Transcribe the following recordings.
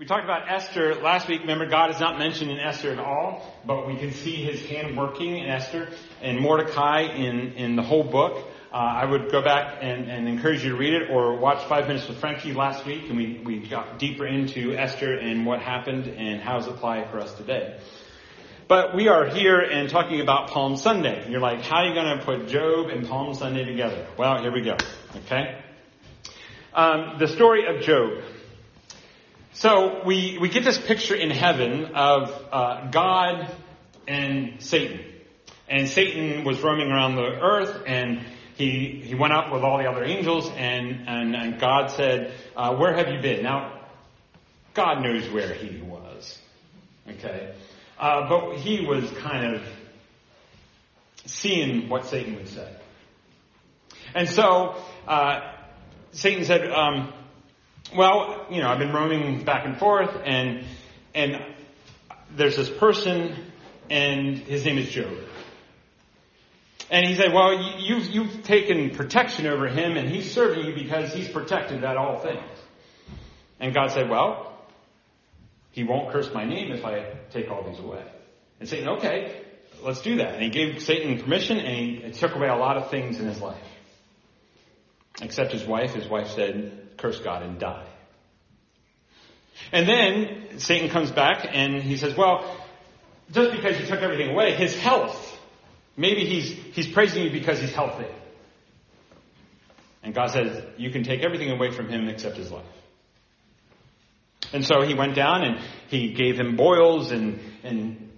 We talked about Esther last week. Remember, God is not mentioned in Esther at all, but we can see his hand working in Esther and Mordecai in, in the whole book. Uh, I would go back and, and, encourage you to read it or watch Five Minutes with Frankie last week and we, we got deeper into Esther and what happened and how it apply for us today. But we are here and talking about Palm Sunday. You're like, how are you going to put Job and Palm Sunday together? Well, here we go. Okay? Um, the story of Job. So we, we get this picture in heaven of uh, God and Satan. And Satan was roaming around the earth and he, he went up with all the other angels and, and, and God said, uh, where have you been? Now, God knows where he was. Okay? Uh, but he was kind of seeing what Satan would say. And so, uh, Satan said, um, well, you know, I've been roaming back and forth and, and there's this person and his name is Job. And he said, well, you've, you've taken protection over him and he's serving you because he's protected at all things. And God said, well, he won't curse my name if I take all these away. And Satan, okay, let's do that. And he gave Satan permission and he took away a lot of things in his life. Except his wife. His wife said, curse God and die. And then Satan comes back and he says, well, just because you took everything away, his health, maybe he's, he's praising you because he's healthy. And God says, you can take everything away from him except his life. And so he went down and he gave him boils and, and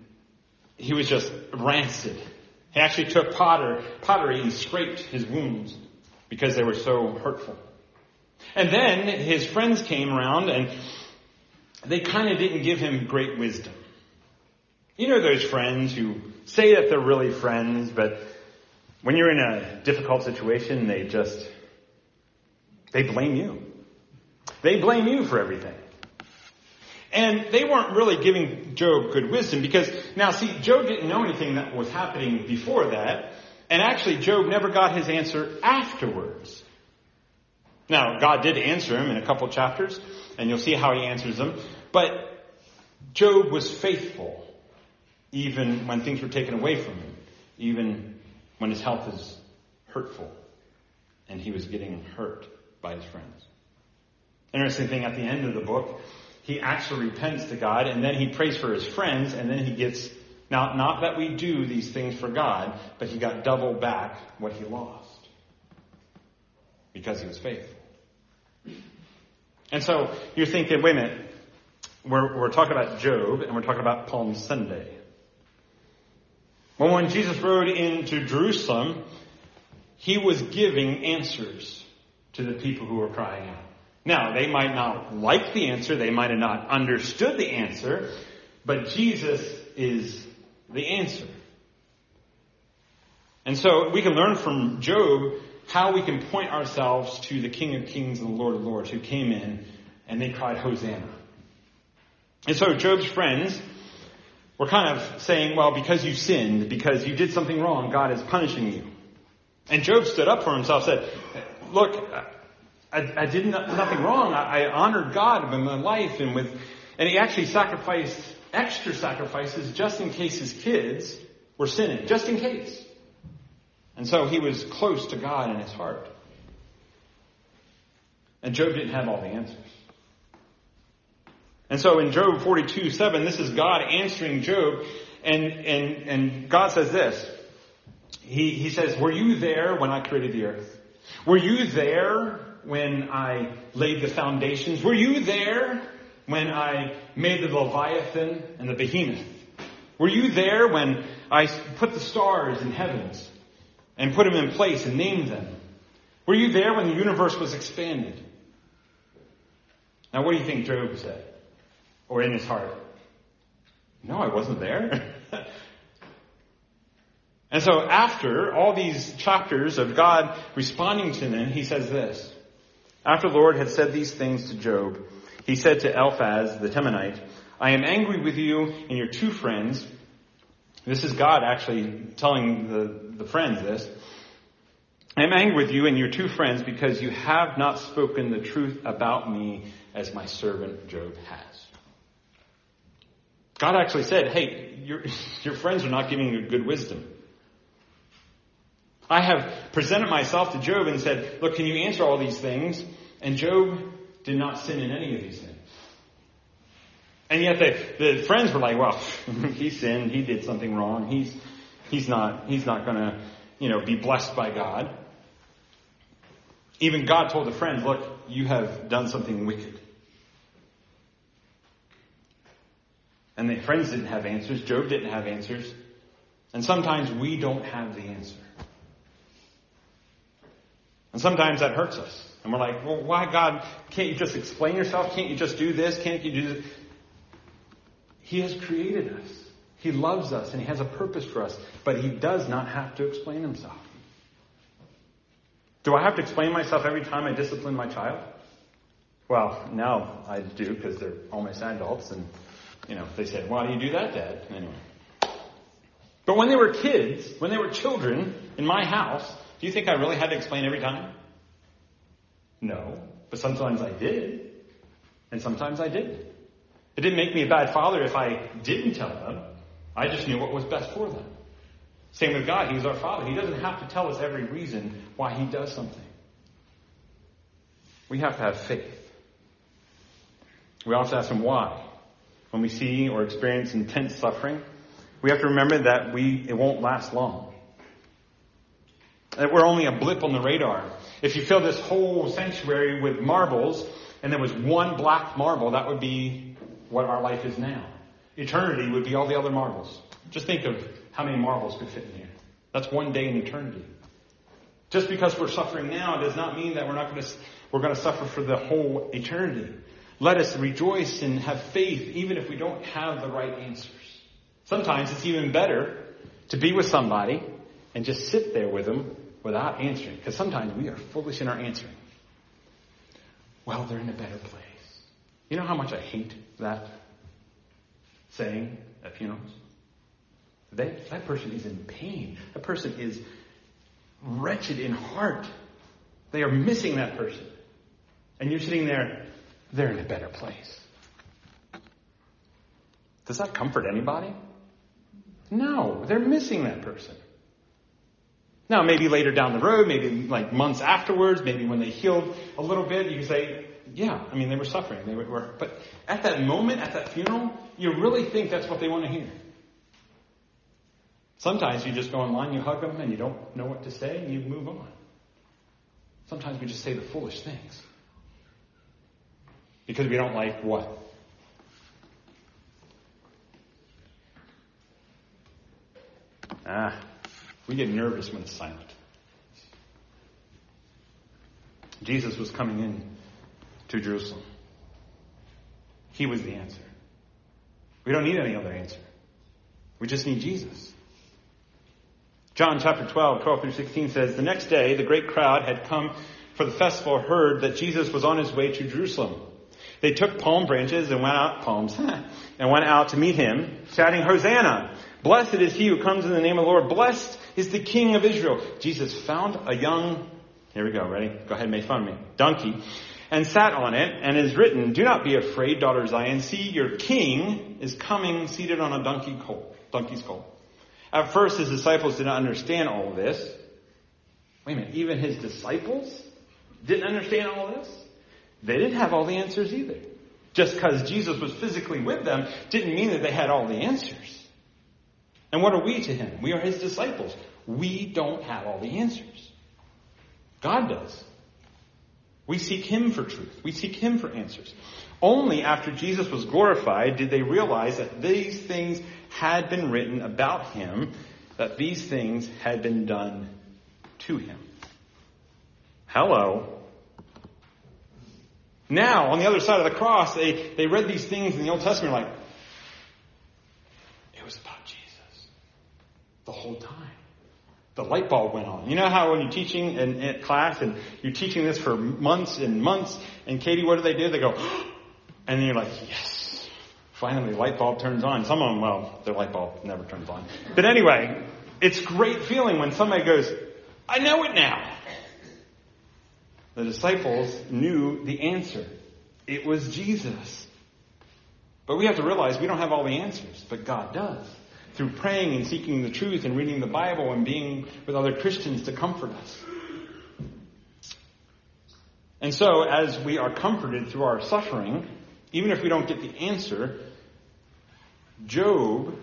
he was just rancid. He actually took potter, pottery and scraped his wounds because they were so hurtful. And then his friends came around and they kind of didn't give him great wisdom. You know those friends who say that they're really friends, but when you're in a difficult situation, they just, they blame you. They blame you for everything. And they weren't really giving Job good wisdom because now see, Job didn't know anything that was happening before that. And actually Job never got his answer afterwards. Now, God did answer him in a couple chapters, and you'll see how he answers them. But Job was faithful even when things were taken away from him, even when his health is hurtful and he was getting hurt by his friends. Interesting thing at the end of the book, he actually repents to God and then he prays for his friends and then he gets, now not that we do these things for God, but he got double back what he lost because he was faithful. And so you're thinking, wait a minute, we're, we're talking about Job and we're talking about Palm Sunday. Well, when Jesus rode into Jerusalem, he was giving answers to the people who were crying out. Now, they might not like the answer, they might have not understood the answer, but Jesus is the answer. And so we can learn from Job how we can point ourselves to the King of Kings and the Lord of Lords who came in and they cried Hosanna. And so Job's friends were kind of saying, well, because you sinned, because you did something wrong, God is punishing you. And Job stood up for himself, said, look, I, I did nothing wrong. I, I honored God with my life and with, and he actually sacrificed extra sacrifices just in case his kids were sinning, just in case. And so he was close to God in his heart. And Job didn't have all the answers. And so in Job 42, 7, this is God answering Job, and, and, and God says this. He, he says, were you there when I created the earth? Were you there when I laid the foundations? Were you there when I made the Leviathan and the Behemoth? Were you there when I put the stars in heavens? And put them in place and named them? Were you there when the universe was expanded? Now, what do you think Job said? Or in his heart? No, I wasn't there. and so after all these chapters of God responding to them, he says this. After the Lord had said these things to Job, he said to Eliphaz the Temanite, I am angry with you and your two friends this is God actually telling the, the friends this. I am angry with you and your two friends because you have not spoken the truth about me as my servant Job has. God actually said, hey, your, your friends are not giving you good wisdom. I have presented myself to Job and said, look, can you answer all these things? And Job did not sin in any of these things. And yet the, the friends were like, well, he sinned, he did something wrong, he's, he's not, he's not gonna, you know, be blessed by God. Even God told the friends, look, you have done something wicked. And the friends didn't have answers. Job didn't have answers. And sometimes we don't have the answer. And sometimes that hurts us. And we're like, well, why God, can't you just explain yourself? Can't you just do this? Can't you do this? He has created us. He loves us and He has a purpose for us, but He does not have to explain Himself. Do I have to explain myself every time I discipline my child? Well, now I do because they're almost adults and, you know, they said, why do you do that, Dad? Anyway. But when they were kids, when they were children in my house, do you think I really had to explain every time? No. But sometimes I did. And sometimes I didn't. It didn't make me a bad father if I didn't tell them. I just knew what was best for them. Same with God. He's our Father. He doesn't have to tell us every reason why He does something. We have to have faith. We also ask Him why. When we see or experience intense suffering, we have to remember that we, it won't last long. That we're only a blip on the radar. If you fill this whole sanctuary with marbles, and there was one black marble, that would be what our life is now. Eternity would be all the other marbles. Just think of how many marbles could fit in here. That's one day in eternity. Just because we're suffering now does not mean that we're not going to, we're going to suffer for the whole eternity. Let us rejoice and have faith even if we don't have the right answers. Sometimes it's even better to be with somebody and just sit there with them without answering. Because sometimes we are foolish in our answering. Well, they're in a better place. You know how much I hate that saying at funerals? They, that person is in pain. That person is wretched in heart. They are missing that person. And you're sitting there, they're in a better place. Does that comfort anybody? No, they're missing that person. Now, maybe later down the road, maybe like months afterwards, maybe when they healed a little bit, you can say, yeah, I mean, they were suffering. They were, but at that moment, at that funeral, you really think that's what they want to hear. Sometimes you just go online, you hug them, and you don't know what to say, and you move on. Sometimes we just say the foolish things. Because we don't like what? Ah, we get nervous when it's silent. Jesus was coming in to Jerusalem. He was the answer. We don't need any other answer. We just need Jesus. John chapter 12, 12 through 16 says, The next day, the great crowd had come for the festival, heard that Jesus was on his way to Jerusalem. They took palm branches and went out, palms, and went out to meet him, shouting, Hosanna! Blessed is he who comes in the name of the Lord. Blessed is the King of Israel. Jesus found a young, here we go, ready? Go ahead and make fun of me. Donkey. And sat on it, and is written, Do not be afraid, daughter Zion. See, your king is coming seated on a donkey colt, donkey's colt. At first, his disciples did not understand all of this. Wait a minute, even his disciples didn't understand all this? They didn't have all the answers either. Just because Jesus was physically with them didn't mean that they had all the answers. And what are we to him? We are his disciples. We don't have all the answers. God does. We seek him for truth. We seek him for answers. Only after Jesus was glorified did they realize that these things had been written about him, that these things had been done to him. Hello. Now, on the other side of the cross, they, they read these things in the Old Testament like, it was about Jesus. The whole time. The light bulb went on. You know how when you're teaching in, in class and you're teaching this for months and months, and Katie, what do they do? They go, and then you're like, yes. Finally, light bulb turns on. Some of them, well, their light bulb never turns on. But anyway, it's great feeling when somebody goes, I know it now. The disciples knew the answer. It was Jesus. But we have to realize we don't have all the answers, but God does. Through praying and seeking the truth and reading the Bible and being with other Christians to comfort us. And so, as we are comforted through our suffering, even if we don't get the answer, Job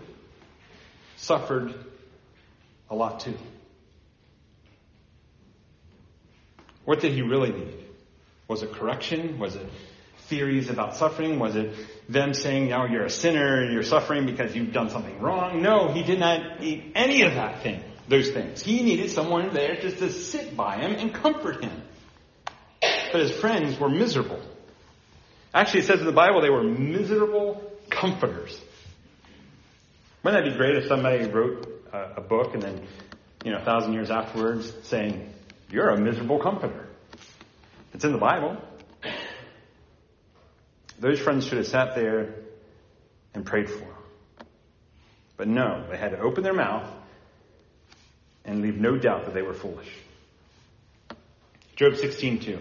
suffered a lot too. What did he really need? Was it correction? Was it theories about suffering? Was it them saying, now you're a sinner and you're suffering because you've done something wrong? No, he did not need any of that thing, those things. He needed someone there just to sit by him and comfort him. But his friends were miserable. Actually, it says in the Bible they were miserable comforters. Wouldn't that be great if somebody wrote a, a book and then, you know, a thousand years afterwards saying, you're a miserable comforter. It's in the Bible. Those friends should have sat there and prayed for him. But no, they had to open their mouth and leave no doubt that they were foolish. Job 16:2.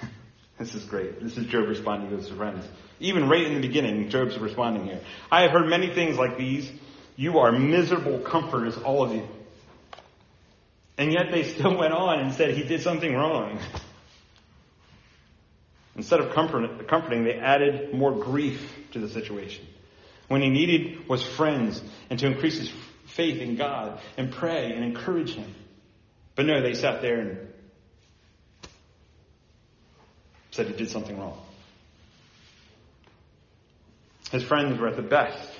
this is great. This is Job responding to his friends. Even right in the beginning, Job's responding here. I have heard many things like these. You are miserable comforters, all of you. And yet they still went on and said he did something wrong. Instead of comfort, comforting, they added more grief to the situation. When he needed was friends and to increase his faith in God and pray and encourage him. But no, they sat there and said he did something wrong. His friends were at the best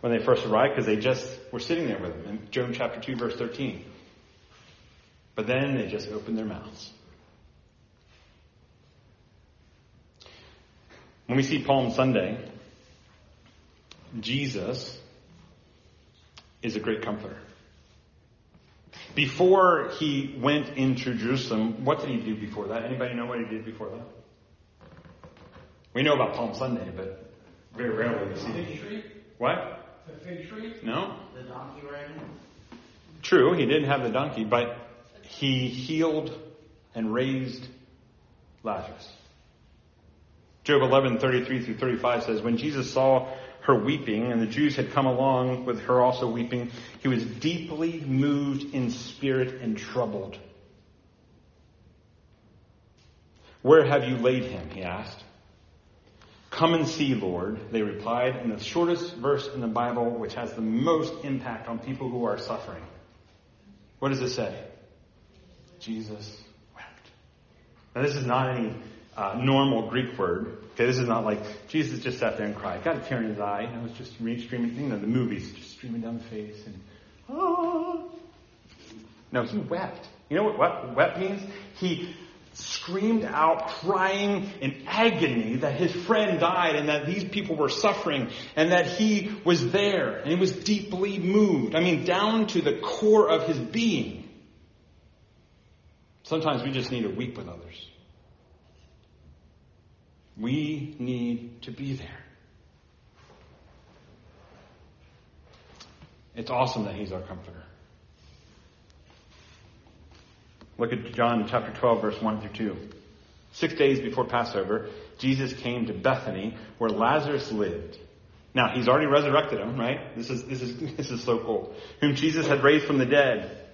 when they first arrived because they just were sitting there with him in Job chapter 2 verse 13. But then they just opened their mouths. When we see Palm Sunday, Jesus is a great comforter. Before he went into Jerusalem, what did he do before that? Anybody know what he did before that? We know about Palm Sunday, but very rarely we see The fig tree? What? The fig tree? No? The donkey riding? True, he didn't have the donkey, but he healed and raised Lazarus. Job 11, 33 through 35 says, When Jesus saw her weeping, and the Jews had come along with her also weeping, he was deeply moved in spirit and troubled. Where have you laid him? he asked. Come and see, Lord, they replied, in the shortest verse in the Bible, which has the most impact on people who are suffering. What does it say? Jesus wept. Now, this is not any uh, normal Greek word. Okay, this is not like Jesus just sat there and cried. Got a tear in his eye, and it was just streaming. You know, the movies just streaming down the face, and ah. No, he wept. You know what, what wept means? He screamed out, crying in agony that his friend died and that these people were suffering and that he was there and he was deeply moved. I mean, down to the core of his being. Sometimes we just need to weep with others. We need to be there. It's awesome that he's our comforter. Look at John chapter 12 verse 1 through 2. Six days before Passover, Jesus came to Bethany where Lazarus lived. Now, he's already resurrected him, right? This is, this is, this is so cool. Whom Jesus had raised from the dead.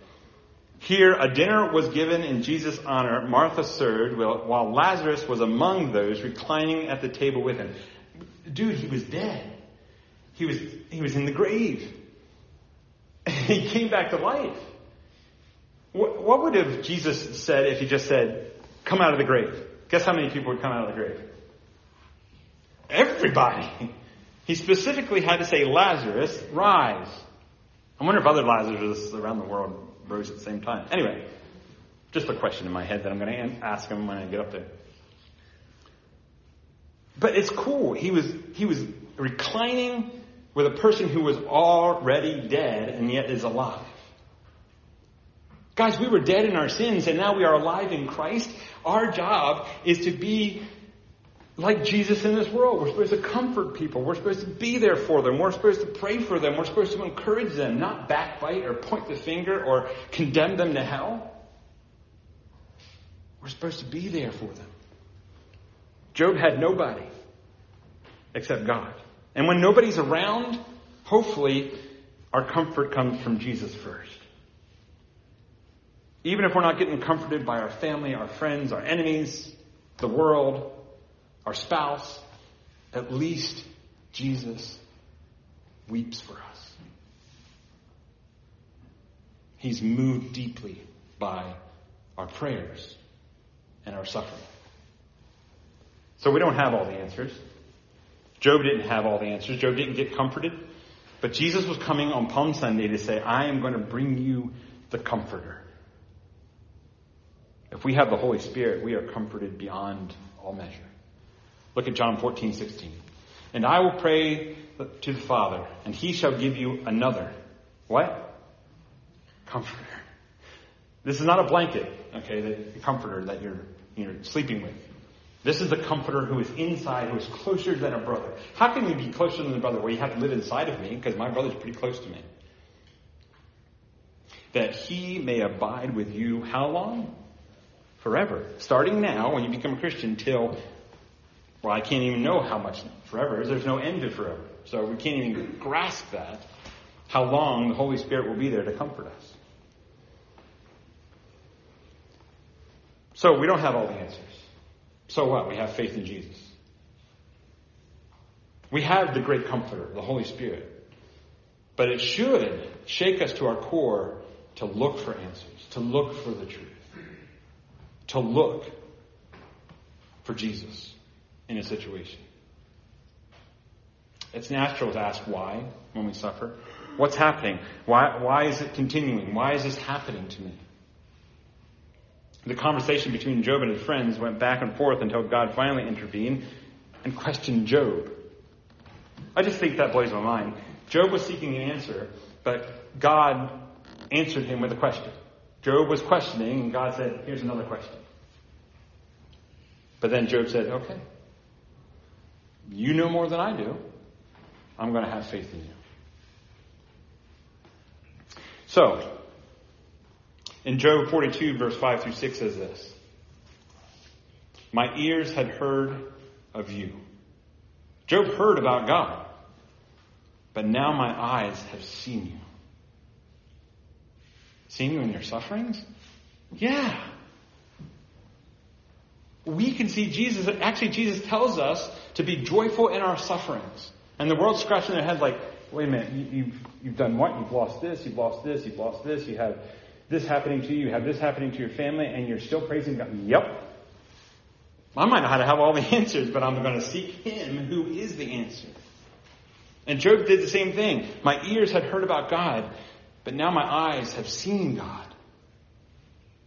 Here, a dinner was given in Jesus' honor. Martha served, while Lazarus was among those reclining at the table with him. Dude, he was dead. He was, he was in the grave. he came back to life. What, what would have Jesus said if he just said, come out of the grave? Guess how many people would come out of the grave? Everybody. He specifically had to say, Lazarus, rise. I wonder if other Lazarus around the world rose at the same time. Anyway, just a question in my head that I'm going to ask him when I get up there. But it's cool. He was, he was reclining with a person who was already dead and yet is alive. Guys, we were dead in our sins and now we are alive in Christ. Our job is to be like Jesus in this world. We're supposed to comfort people. We're supposed to be there for them. We're supposed to pray for them. We're supposed to encourage them, not backbite or point the finger or condemn them to hell. We're supposed to be there for them. Job had nobody. except God. And when nobody's around, hopefully our comfort comes from Jesus first. Even if we're not getting comforted by our family, our friends, our enemies, the world, our spouse, at least Jesus weeps for us. He's moved deeply by our prayers and our suffering. So we don't have all the answers. Job didn't have all the answers. Job didn't get comforted. But Jesus was coming on Palm Sunday to say, I am going to bring you the comforter. If we have the Holy Spirit, we are comforted beyond all measure. Look at John 14, 16. And I will pray to the Father, and he shall give you another. What? Comforter. This is not a blanket, okay, the comforter that you're, you're sleeping with. This is the comforter who is inside, who is closer than a brother. How can you be closer than a brother? Well, you have to live inside of me, because my brother's pretty close to me. That he may abide with you how long? Forever. Starting now, when you become a Christian, till, well, I can't even know how much forever is. There's no end to forever. So we can't even grasp that, how long the Holy Spirit will be there to comfort us. So we don't have all the answers. So what? We have faith in Jesus. We have the great comforter, the Holy Spirit. But it should shake us to our core to look for answers, to look for the truth, to look for Jesus in a situation. It's natural to ask why when we suffer. What's happening? Why, why is it continuing? Why is this happening to me? The conversation between Job and his friends went back and forth until God finally intervened and questioned Job. I just think that blows my mind. Job was seeking an answer, but God answered him with a question. Job was questioning, and God said, Here's another question. But then Job said, Okay, you know more than I do. I'm going to have faith in you. So, in Job 42, verse 5 through 6 says this My ears had heard of you. Job heard about God, but now my eyes have seen you. Seen you in your sufferings? Yeah. We can see Jesus. Actually, Jesus tells us to be joyful in our sufferings. And the world's scratching their head like, wait a minute, you, have you've done what? You've lost this, you've lost this, you've lost this, you have this happening to you, you have this happening to your family, and you're still praising God. Yep. I might not have all the answers, but I'm going to seek Him who is the answer. And Job did the same thing. My ears had heard about God, but now my eyes have seen God.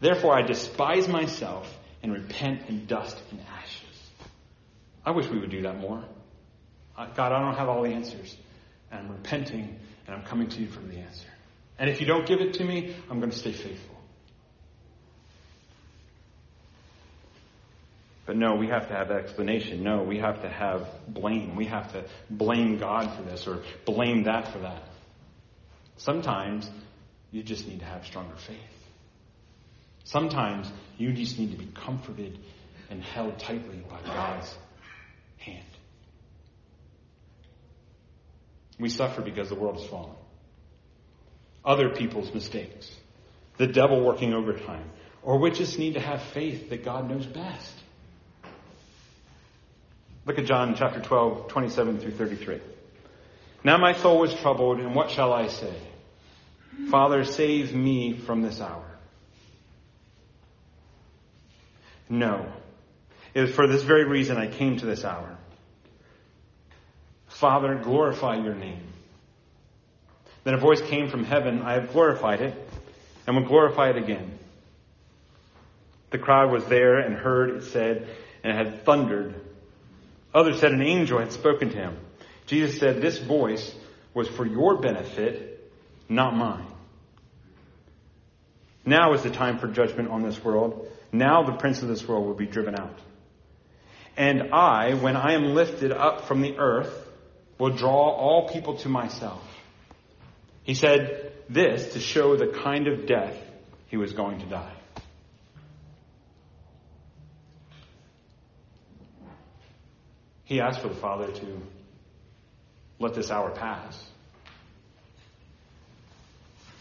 Therefore I despise myself and repent in dust and ashes. I wish we would do that more. God, I don't have all the answers. And I'm repenting and I'm coming to you for the answer. And if you don't give it to me, I'm going to stay faithful. But no, we have to have explanation. No, we have to have blame. We have to blame God for this or blame that for that. Sometimes you just need to have stronger faith. Sometimes you just need to be comforted and held tightly by God's hand. We suffer because the world has fallen other people's mistakes, the devil working overtime, or we just need to have faith that God knows best. Look at John chapter 12, 27 through 33. Now my soul was troubled, and what shall I say? Father, save me from this hour. No. It is for this very reason I came to this hour. Father, glorify your name. Then a voice came from heaven, I have glorified it, and will glorify it again. The crowd was there and heard it said, and it had thundered. Others said an angel had spoken to him. Jesus said, This voice was for your benefit, not mine. Now is the time for judgment on this world. Now the prince of this world will be driven out. And I, when I am lifted up from the earth, will draw all people to myself. He said this to show the kind of death he was going to die. He asked for the Father to let this hour pass.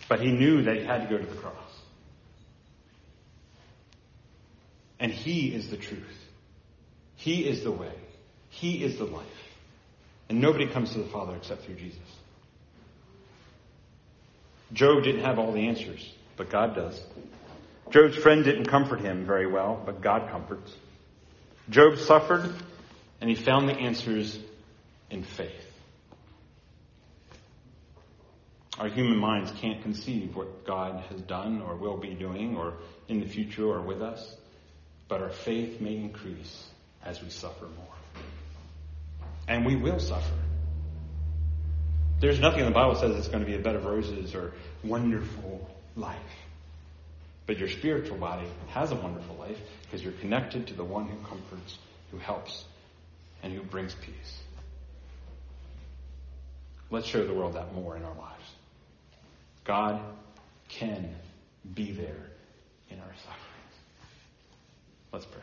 But he knew that he had to go to the cross. And he is the truth. He is the way. He is the life. And nobody comes to the Father except through Jesus. Job didn't have all the answers, but God does. Job's friend didn't comfort him very well, but God comforts. Job suffered, and he found the answers in faith. Our human minds can't conceive what God has done or will be doing or in the future or with us, but our faith may increase as we suffer more. And we will suffer. There's nothing in the Bible says it's going to be a bed of roses or wonderful life. But your spiritual body has a wonderful life because you're connected to the one who comforts, who helps, and who brings peace. Let's show the world that more in our lives. God can be there in our sufferings. Let's pray.